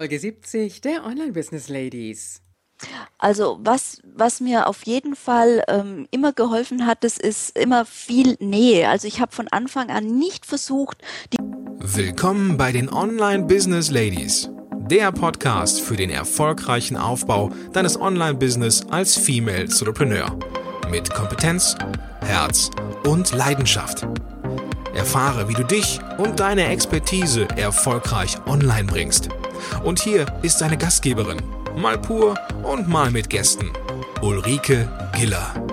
Folge 70 der Online Business Ladies. Also was, was mir auf jeden Fall ähm, immer geholfen hat, das ist immer viel Nähe. Also ich habe von Anfang an nicht versucht, die Willkommen bei den Online Business Ladies, der Podcast für den erfolgreichen Aufbau deines Online-Business als Female Entrepreneur mit Kompetenz, Herz und Leidenschaft. Erfahre, wie du dich und deine Expertise erfolgreich online bringst. Und hier ist deine Gastgeberin, mal pur und mal mit Gästen, Ulrike Giller.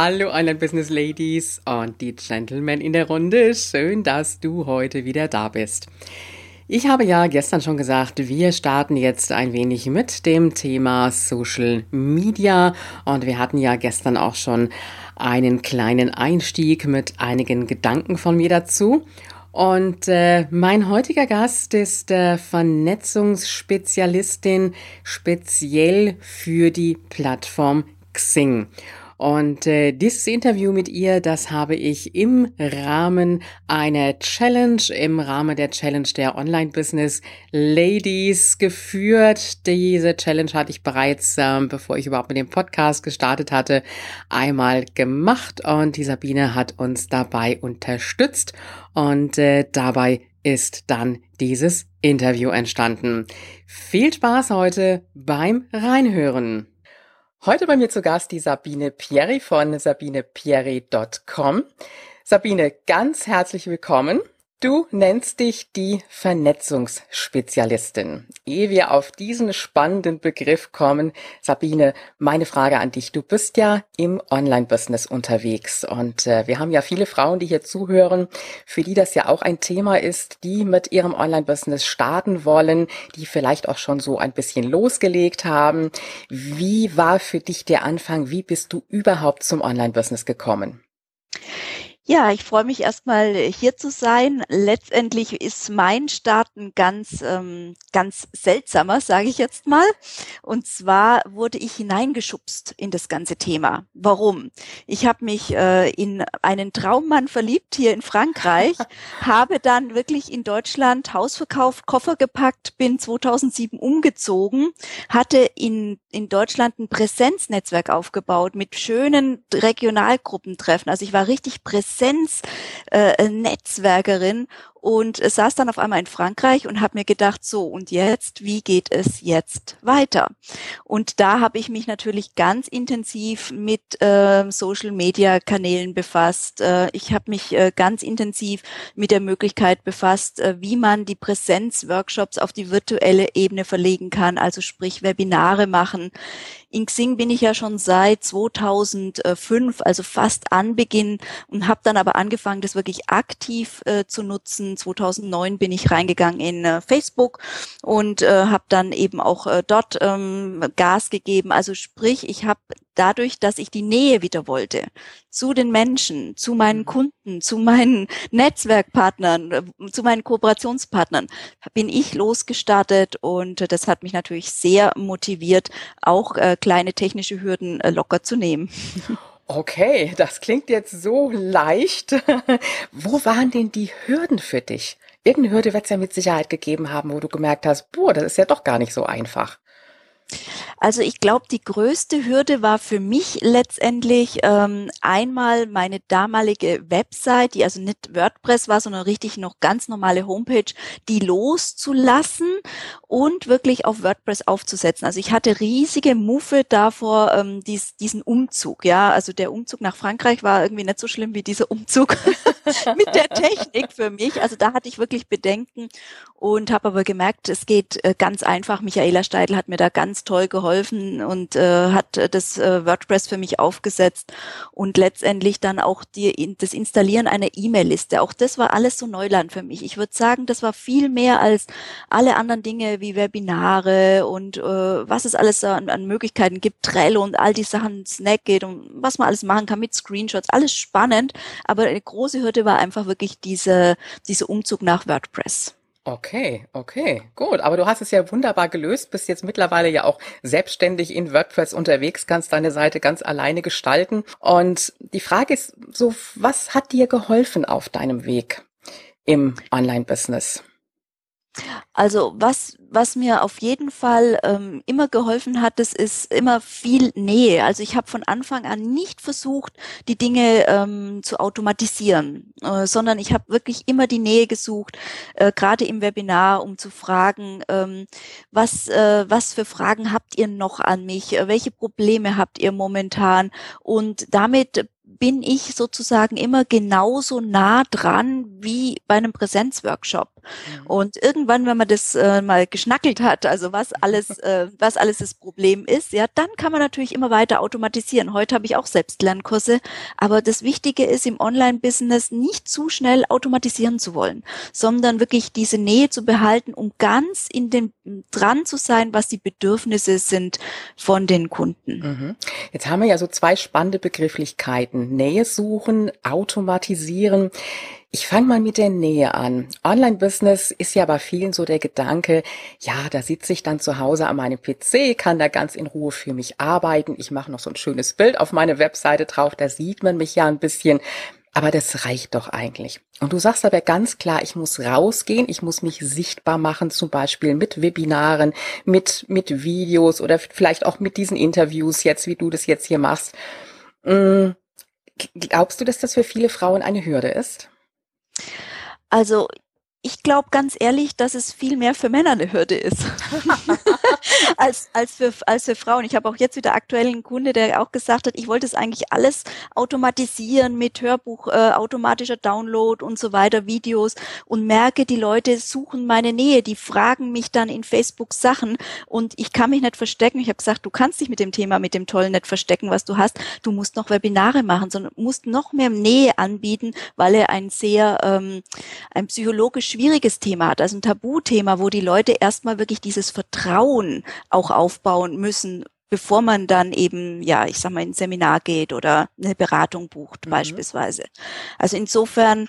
Hallo Online Business Ladies und die Gentlemen in der Runde. Schön, dass du heute wieder da bist. Ich habe ja gestern schon gesagt, wir starten jetzt ein wenig mit dem Thema Social Media und wir hatten ja gestern auch schon einen kleinen Einstieg mit einigen Gedanken von mir dazu. Und äh, mein heutiger Gast ist äh, Vernetzungsspezialistin speziell für die Plattform Xing. Und äh, dieses Interview mit ihr, das habe ich im Rahmen einer Challenge, im Rahmen der Challenge der Online-Business Ladies geführt. Diese Challenge hatte ich bereits, ähm, bevor ich überhaupt mit dem Podcast gestartet hatte, einmal gemacht und die Sabine hat uns dabei unterstützt und äh, dabei ist dann dieses Interview entstanden. Viel Spaß heute beim Reinhören. Heute bei mir zu Gast die Sabine Pieri von sabinepieri.com. Sabine, ganz herzlich willkommen. Du nennst dich die Vernetzungsspezialistin. Ehe wir auf diesen spannenden Begriff kommen, Sabine, meine Frage an dich. Du bist ja im Online-Business unterwegs und äh, wir haben ja viele Frauen, die hier zuhören, für die das ja auch ein Thema ist, die mit ihrem Online-Business starten wollen, die vielleicht auch schon so ein bisschen losgelegt haben. Wie war für dich der Anfang? Wie bist du überhaupt zum Online-Business gekommen? Ja, ich freue mich erstmal hier zu sein. Letztendlich ist mein Start ein ganz, ähm, ganz seltsamer, sage ich jetzt mal. Und zwar wurde ich hineingeschubst in das ganze Thema. Warum? Ich habe mich äh, in einen Traummann verliebt hier in Frankreich, habe dann wirklich in Deutschland Haus verkauft, Koffer gepackt, bin 2007 umgezogen, hatte in, in Deutschland ein Präsenznetzwerk aufgebaut mit schönen Regionalgruppentreffen. Also ich war richtig präsent Präsenz-Netzwerkerin äh, und saß dann auf einmal in Frankreich und habe mir gedacht, so und jetzt, wie geht es jetzt weiter? Und da habe ich mich natürlich ganz intensiv mit äh, Social-Media-Kanälen befasst. Äh, ich habe mich äh, ganz intensiv mit der Möglichkeit befasst, äh, wie man die Präsenz-Workshops auf die virtuelle Ebene verlegen kann, also sprich Webinare machen. In Xing bin ich ja schon seit 2005, also fast Anbeginn und habe dann aber angefangen, das wirklich aktiv äh, zu nutzen 2009 bin ich reingegangen in äh, Facebook und äh, habe dann eben auch äh, dort ähm, Gas gegeben. Also sprich, ich habe dadurch, dass ich die Nähe wieder wollte zu den Menschen, zu meinen mhm. Kunden, zu meinen Netzwerkpartnern, äh, zu meinen Kooperationspartnern, bin ich losgestartet und das hat mich natürlich sehr motiviert, auch äh, kleine technische Hürden äh, locker zu nehmen. Okay, das klingt jetzt so leicht. wo waren denn die Hürden für dich? Irgendeine Hürde wird es ja mit Sicherheit gegeben haben, wo du gemerkt hast, boah, das ist ja doch gar nicht so einfach. Also ich glaube, die größte Hürde war für mich letztendlich ähm, einmal meine damalige Website, die also nicht WordPress war, sondern richtig noch ganz normale Homepage, die loszulassen und wirklich auf WordPress aufzusetzen. Also ich hatte riesige Muffe davor, ähm, dies, diesen Umzug. Ja, also der Umzug nach Frankreich war irgendwie nicht so schlimm wie dieser Umzug mit der Technik für mich. Also da hatte ich wirklich Bedenken und habe aber gemerkt, es geht äh, ganz einfach. Michaela Steidl hat mir da ganz toll geholfen und äh, hat das äh, WordPress für mich aufgesetzt und letztendlich dann auch die, das Installieren einer E-Mail-Liste. Auch das war alles so Neuland für mich. Ich würde sagen, das war viel mehr als alle anderen Dinge wie Webinare und äh, was es alles an, an Möglichkeiten gibt, Trello und all die Sachen, Snack geht und was man alles machen kann mit Screenshots. Alles spannend, aber eine große Hürde war einfach wirklich diese, dieser Umzug nach WordPress. Okay, okay, gut. Aber du hast es ja wunderbar gelöst, bist jetzt mittlerweile ja auch selbstständig in WordPress unterwegs, kannst deine Seite ganz alleine gestalten. Und die Frage ist so, was hat dir geholfen auf deinem Weg im Online-Business? Also was, was mir auf jeden Fall ähm, immer geholfen hat, das ist immer viel Nähe. Also ich habe von Anfang an nicht versucht, die Dinge ähm, zu automatisieren, äh, sondern ich habe wirklich immer die Nähe gesucht, äh, gerade im Webinar, um zu fragen, ähm, was, äh, was für Fragen habt ihr noch an mich? Welche Probleme habt ihr momentan? Und damit bin ich sozusagen immer genauso nah dran wie bei einem Präsenzworkshop. Mhm. Und irgendwann, wenn man das äh, mal geschnackelt hat, also was alles, äh, was alles das Problem ist, ja, dann kann man natürlich immer weiter automatisieren. Heute habe ich auch Selbstlernkurse, aber das Wichtige ist im Online-Business nicht zu schnell automatisieren zu wollen, sondern wirklich diese Nähe zu behalten, um ganz in dem dran zu sein, was die Bedürfnisse sind von den Kunden. Mhm. Jetzt haben wir ja so zwei spannende Begrifflichkeiten. Nähe suchen, automatisieren. Ich fange mal mit der Nähe an. Online-Business ist ja bei vielen so der Gedanke, ja, da sitze ich dann zu Hause an meinem PC, kann da ganz in Ruhe für mich arbeiten. Ich mache noch so ein schönes Bild auf meine Webseite drauf, da sieht man mich ja ein bisschen. Aber das reicht doch eigentlich. Und du sagst aber ganz klar, ich muss rausgehen, ich muss mich sichtbar machen, zum Beispiel mit Webinaren, mit, mit Videos oder vielleicht auch mit diesen Interviews jetzt, wie du das jetzt hier machst. Mm, glaubst du, dass das für viele Frauen eine Hürde ist? Also ich glaube ganz ehrlich, dass es viel mehr für Männer eine Hürde ist als, als, für, als für Frauen. Ich habe auch jetzt wieder aktuell einen Kunde, der auch gesagt hat, ich wollte es eigentlich alles automatisieren mit Hörbuch, äh, automatischer Download und so weiter, Videos und merke, die Leute suchen meine Nähe, die fragen mich dann in Facebook Sachen und ich kann mich nicht verstecken. Ich habe gesagt, du kannst dich mit dem Thema, mit dem Tollen nicht verstecken, was du hast. Du musst noch Webinare machen, sondern musst noch mehr Nähe anbieten, weil er ein sehr, ähm, ein psychologisch schwieriges Thema hat, also ein Tabuthema, wo die Leute erstmal wirklich dieses Vertrauen auch aufbauen müssen, bevor man dann eben, ja, ich sag mal, in ein Seminar geht oder eine Beratung bucht mhm. beispielsweise. Also insofern,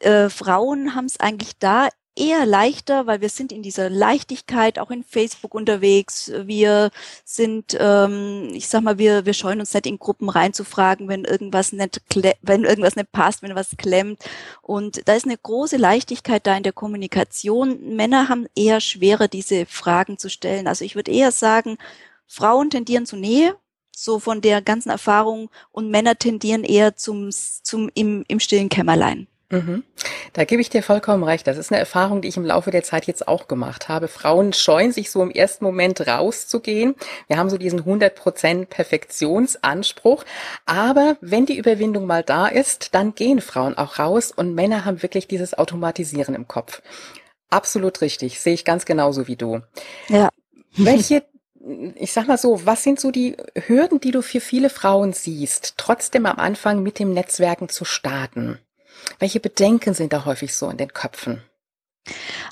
äh, Frauen haben es eigentlich da eher leichter, weil wir sind in dieser Leichtigkeit auch in Facebook unterwegs. Wir sind, ähm, ich sag mal, wir, wir scheuen uns nicht in Gruppen reinzufragen, wenn irgendwas nicht, wenn irgendwas nicht passt, wenn was klemmt. Und da ist eine große Leichtigkeit da in der Kommunikation. Männer haben eher schwerer, diese Fragen zu stellen. Also ich würde eher sagen, Frauen tendieren zu Nähe, so von der ganzen Erfahrung, und Männer tendieren eher zum, zum im, im stillen Kämmerlein. Mhm. Da gebe ich dir vollkommen recht. Das ist eine Erfahrung, die ich im Laufe der Zeit jetzt auch gemacht habe. Frauen scheuen sich so im ersten Moment rauszugehen. Wir haben so diesen 100% Perfektionsanspruch. Aber wenn die Überwindung mal da ist, dann gehen Frauen auch raus und Männer haben wirklich dieses Automatisieren im Kopf. Absolut richtig. Sehe ich ganz genauso wie du. Ja. Welche ich sag mal so, was sind so die Hürden, die du für viele Frauen siehst, trotzdem am Anfang mit dem Netzwerken zu starten? Welche Bedenken sind da häufig so in den Köpfen?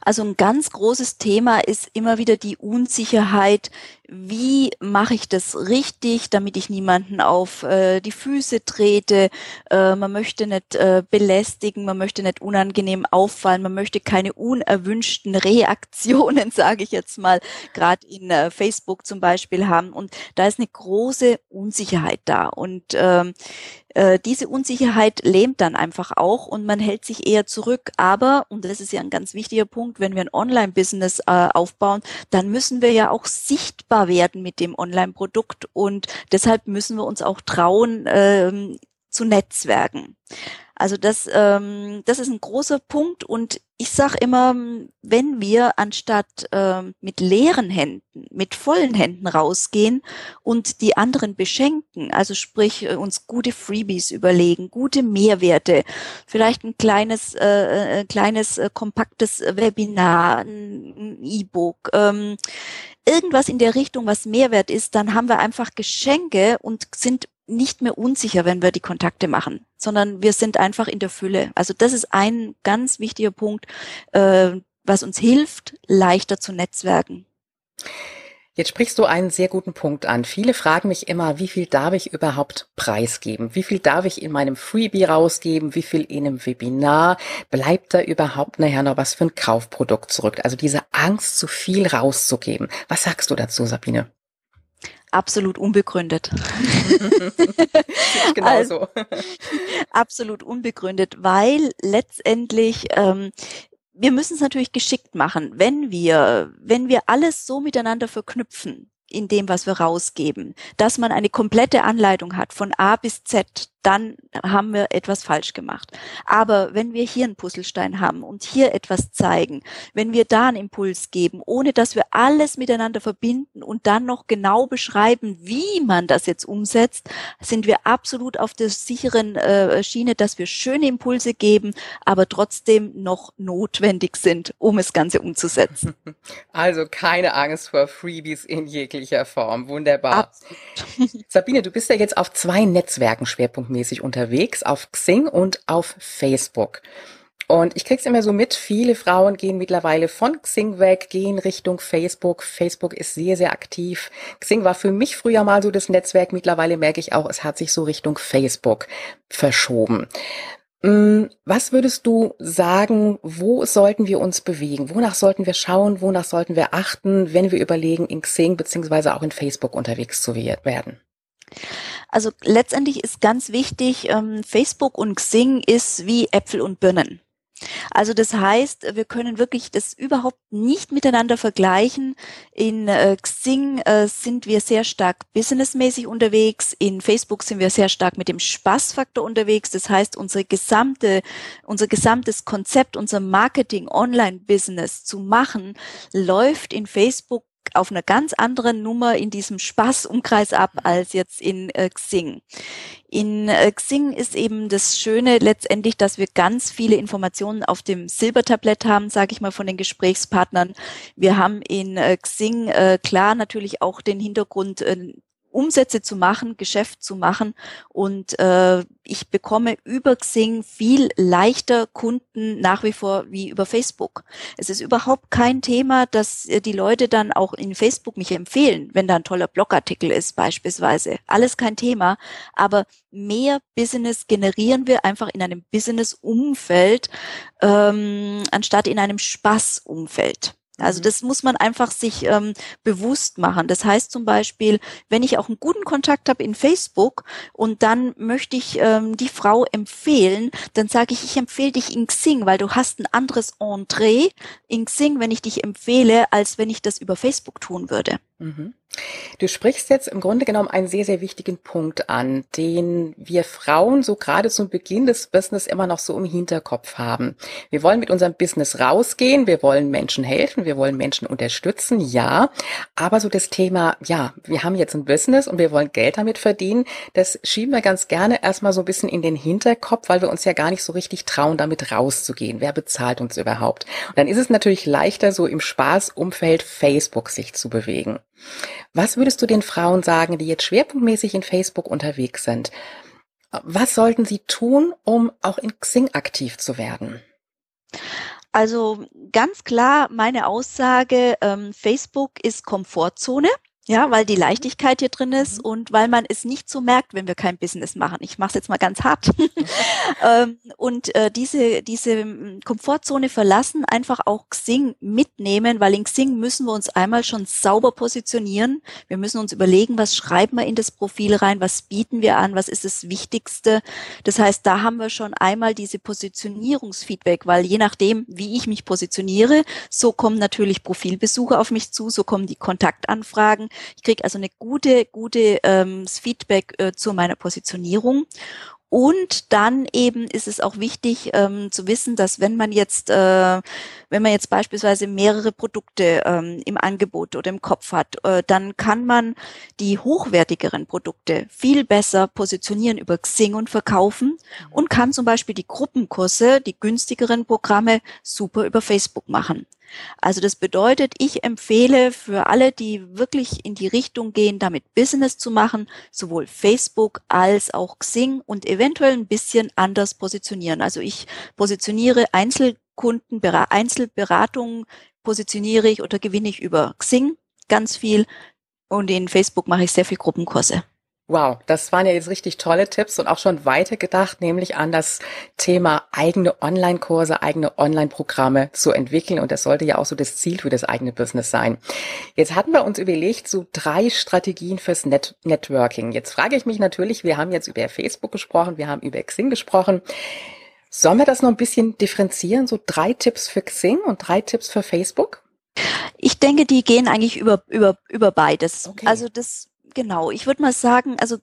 Also ein ganz großes Thema ist immer wieder die Unsicherheit, wie mache ich das richtig, damit ich niemanden auf äh, die Füße trete. Äh, man möchte nicht äh, belästigen, man möchte nicht unangenehm auffallen, man möchte keine unerwünschten Reaktionen, sage ich jetzt mal, gerade in äh, Facebook zum Beispiel haben. Und da ist eine große Unsicherheit da. Und ähm, äh, diese Unsicherheit lähmt dann einfach auch und man hält sich eher zurück. Aber, und das ist ja ein ganz wichtiger Punkt, wenn wir ein Online-Business äh, aufbauen, dann müssen wir ja auch sichtbar werden mit dem Online-Produkt und deshalb müssen wir uns auch trauen, ähm, zu Netzwerken. Also das, ähm, das ist ein großer Punkt und ich sage immer, wenn wir anstatt ähm, mit leeren Händen, mit vollen Händen rausgehen und die anderen beschenken, also sprich äh, uns gute Freebies überlegen, gute Mehrwerte, vielleicht ein kleines, äh, äh kleines äh, kompaktes Webinar, ein E-Book, ähm, irgendwas in der Richtung, was Mehrwert ist, dann haben wir einfach Geschenke und sind nicht mehr unsicher, wenn wir die Kontakte machen, sondern wir sind einfach in der Fülle. Also das ist ein ganz wichtiger Punkt, äh, was uns hilft, leichter zu netzwerken. Jetzt sprichst du einen sehr guten Punkt an. Viele fragen mich immer, wie viel darf ich überhaupt preisgeben? Wie viel darf ich in meinem Freebie rausgeben? Wie viel in einem Webinar? Bleibt da überhaupt nachher noch was für ein Kaufprodukt zurück? Also diese Angst, zu viel rauszugeben. Was sagst du dazu, Sabine? absolut unbegründet. genau also, so. absolut unbegründet, weil letztendlich ähm, wir müssen es natürlich geschickt machen. Wenn wir, wenn wir alles so miteinander verknüpfen, in dem, was wir rausgeben, dass man eine komplette Anleitung hat von A bis Z, dann haben wir etwas falsch gemacht. Aber wenn wir hier einen Puzzlestein haben und hier etwas zeigen, wenn wir da einen Impuls geben, ohne dass wir alles miteinander verbinden und dann noch genau beschreiben, wie man das jetzt umsetzt, sind wir absolut auf der sicheren äh, Schiene, dass wir schöne Impulse geben, aber trotzdem noch notwendig sind, um das Ganze umzusetzen. Also keine Angst vor Freebies in jeglicher Form. Wunderbar. Absolut. Sabine, du bist ja jetzt auf zwei Netzwerken schwerpunktmäßig regelmäßig unterwegs auf Xing und auf Facebook. Und ich krieg's immer so mit, viele Frauen gehen mittlerweile von Xing weg, gehen Richtung Facebook. Facebook ist sehr, sehr aktiv. Xing war für mich früher mal so das Netzwerk. Mittlerweile merke ich auch, es hat sich so Richtung Facebook verschoben. Mm, was würdest du sagen, wo sollten wir uns bewegen? Wonach sollten wir schauen? Wonach sollten wir achten, wenn wir überlegen, in Xing beziehungsweise auch in Facebook unterwegs zu werden? Also letztendlich ist ganz wichtig, ähm, Facebook und Xing ist wie Äpfel und Birnen. Also das heißt, wir können wirklich das überhaupt nicht miteinander vergleichen. In äh, Xing äh, sind wir sehr stark businessmäßig unterwegs. In Facebook sind wir sehr stark mit dem Spaßfaktor unterwegs. Das heißt, unsere gesamte, unser gesamtes Konzept, unser Marketing, Online-Business zu machen, läuft in Facebook auf einer ganz anderen Nummer in diesem Spaßumkreis ab mhm. als jetzt in äh, Xing. In äh, Xing ist eben das Schöne letztendlich, dass wir ganz viele Informationen auf dem Silbertablett haben, sage ich mal, von den Gesprächspartnern. Wir haben in äh, Xing äh, klar natürlich auch den Hintergrund äh, Umsätze zu machen, Geschäft zu machen. Und äh, ich bekomme über Xing viel leichter Kunden nach wie vor wie über Facebook. Es ist überhaupt kein Thema, dass äh, die Leute dann auch in Facebook mich empfehlen, wenn da ein toller Blogartikel ist beispielsweise. Alles kein Thema. Aber mehr Business generieren wir einfach in einem Business-Umfeld, ähm, anstatt in einem Spaß-Umfeld. Also mhm. das muss man einfach sich ähm, bewusst machen. Das heißt zum Beispiel, wenn ich auch einen guten Kontakt habe in Facebook und dann möchte ich ähm, die Frau empfehlen, dann sage ich, ich empfehle dich in Xing, weil du hast ein anderes Entree in Xing, wenn ich dich empfehle, als wenn ich das über Facebook tun würde. Mhm. Du sprichst jetzt im Grunde genommen einen sehr, sehr wichtigen Punkt an, den wir Frauen so gerade zum Beginn des Business immer noch so im Hinterkopf haben. Wir wollen mit unserem Business rausgehen, wir wollen Menschen helfen, wir wollen Menschen unterstützen, ja. Aber so das Thema, ja, wir haben jetzt ein Business und wir wollen Geld damit verdienen, das schieben wir ganz gerne erstmal so ein bisschen in den Hinterkopf, weil wir uns ja gar nicht so richtig trauen, damit rauszugehen. Wer bezahlt uns überhaupt? Und dann ist es natürlich leichter, so im Spaßumfeld Facebook sich zu bewegen. Was würdest du den Frauen sagen, die jetzt schwerpunktmäßig in Facebook unterwegs sind? Was sollten sie tun, um auch in Xing aktiv zu werden? Also ganz klar meine Aussage, ähm, Facebook ist Komfortzone. Ja, weil die Leichtigkeit hier drin ist mhm. und weil man es nicht so merkt, wenn wir kein Business machen. Ich mache es jetzt mal ganz hart. ähm, und äh, diese, diese hm, Komfortzone verlassen, einfach auch Xing mitnehmen, weil in Xing müssen wir uns einmal schon sauber positionieren. Wir müssen uns überlegen, was schreiben wir in das Profil rein, was bieten wir an, was ist das Wichtigste. Das heißt, da haben wir schon einmal diese Positionierungsfeedback, weil je nachdem, wie ich mich positioniere, so kommen natürlich Profilbesucher auf mich zu, so kommen die Kontaktanfragen ich kriege also eine gute, gute ähm, Feedback äh, zu meiner Positionierung. Und dann eben ist es auch wichtig ähm, zu wissen, dass wenn man jetzt, äh, wenn man jetzt beispielsweise mehrere Produkte ähm, im Angebot oder im Kopf hat, äh, dann kann man die hochwertigeren Produkte viel besser positionieren über Xing und verkaufen und kann zum Beispiel die Gruppenkurse, die günstigeren Programme super über Facebook machen. Also das bedeutet, ich empfehle für alle, die wirklich in die Richtung gehen, damit Business zu machen, sowohl Facebook als auch Xing und eventuell ein bisschen anders positionieren. Also ich positioniere Einzelkunden, Einzelberatungen positioniere ich oder gewinne ich über Xing ganz viel und in Facebook mache ich sehr viel Gruppenkurse. Wow, das waren ja jetzt richtig tolle Tipps und auch schon weiter gedacht, nämlich an das Thema eigene Online-Kurse, eigene Online-Programme zu entwickeln. Und das sollte ja auch so das Ziel für das eigene Business sein. Jetzt hatten wir uns überlegt, so drei Strategien fürs Net Networking. Jetzt frage ich mich natürlich, wir haben jetzt über Facebook gesprochen, wir haben über Xing gesprochen. Sollen wir das noch ein bisschen differenzieren? So drei Tipps für Xing und drei Tipps für Facebook? Ich denke, die gehen eigentlich über, über, über beides. Okay. Also das genau, ich würde mal sagen, also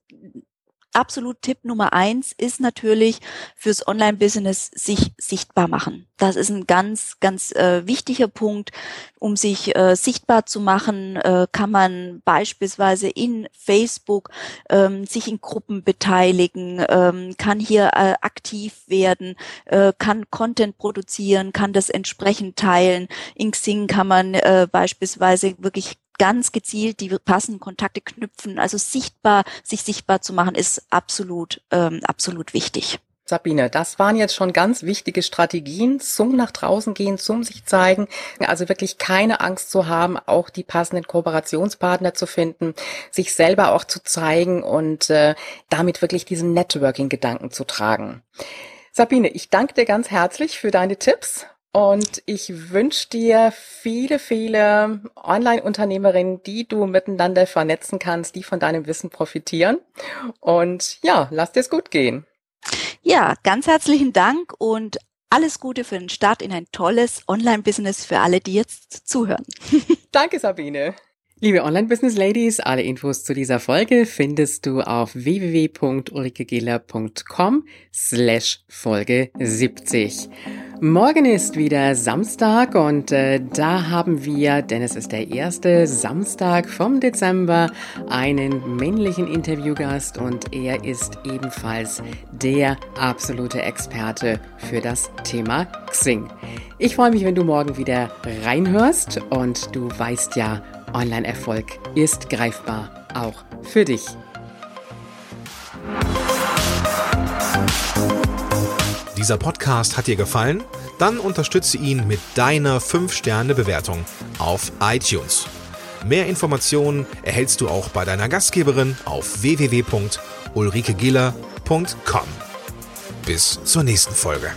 absolut Tipp Nummer eins ist natürlich fürs Online-Business sich sichtbar machen. Das ist ein ganz, ganz äh, wichtiger Punkt. Um sich äh, sichtbar zu machen, äh, kann man beispielsweise in Facebook ähm, sich in Gruppen beteiligen, ähm, kann hier äh, aktiv werden, äh, kann Content produzieren, kann das entsprechend teilen. In Xing kann man äh, beispielsweise wirklich ganz gezielt die passenden Kontakte knüpfen. Also sichtbar, sich sichtbar zu machen, ist absolut, ähm, absolut wichtig. Sabine, das waren jetzt schon ganz wichtige Strategien zum nach draußen gehen, zum sich zeigen. Also wirklich keine Angst zu haben, auch die passenden Kooperationspartner zu finden, sich selber auch zu zeigen und äh, damit wirklich diesen Networking-Gedanken zu tragen. Sabine, ich danke dir ganz herzlich für deine Tipps und ich wünsche dir viele, viele Online-Unternehmerinnen, die du miteinander vernetzen kannst, die von deinem Wissen profitieren. Und ja, lass dir es gut gehen. Ja, ganz herzlichen Dank und alles Gute für den Start in ein tolles Online-Business für alle, die jetzt zuhören. Danke, Sabine. Liebe Online-Business-Ladies, alle Infos zu dieser Folge findest du auf www.ulrikegiller.com slash Folge 70. Morgen ist wieder Samstag und äh, da haben wir, denn es ist der erste Samstag vom Dezember, einen männlichen Interviewgast und er ist ebenfalls der absolute Experte für das Thema Xing. Ich freue mich, wenn du morgen wieder reinhörst und du weißt ja, Online-Erfolg ist greifbar, auch für dich. Dieser Podcast hat dir gefallen? Dann unterstütze ihn mit deiner 5-Sterne-Bewertung auf iTunes. Mehr Informationen erhältst du auch bei deiner Gastgeberin auf www.ulrikegiller.com. Bis zur nächsten Folge.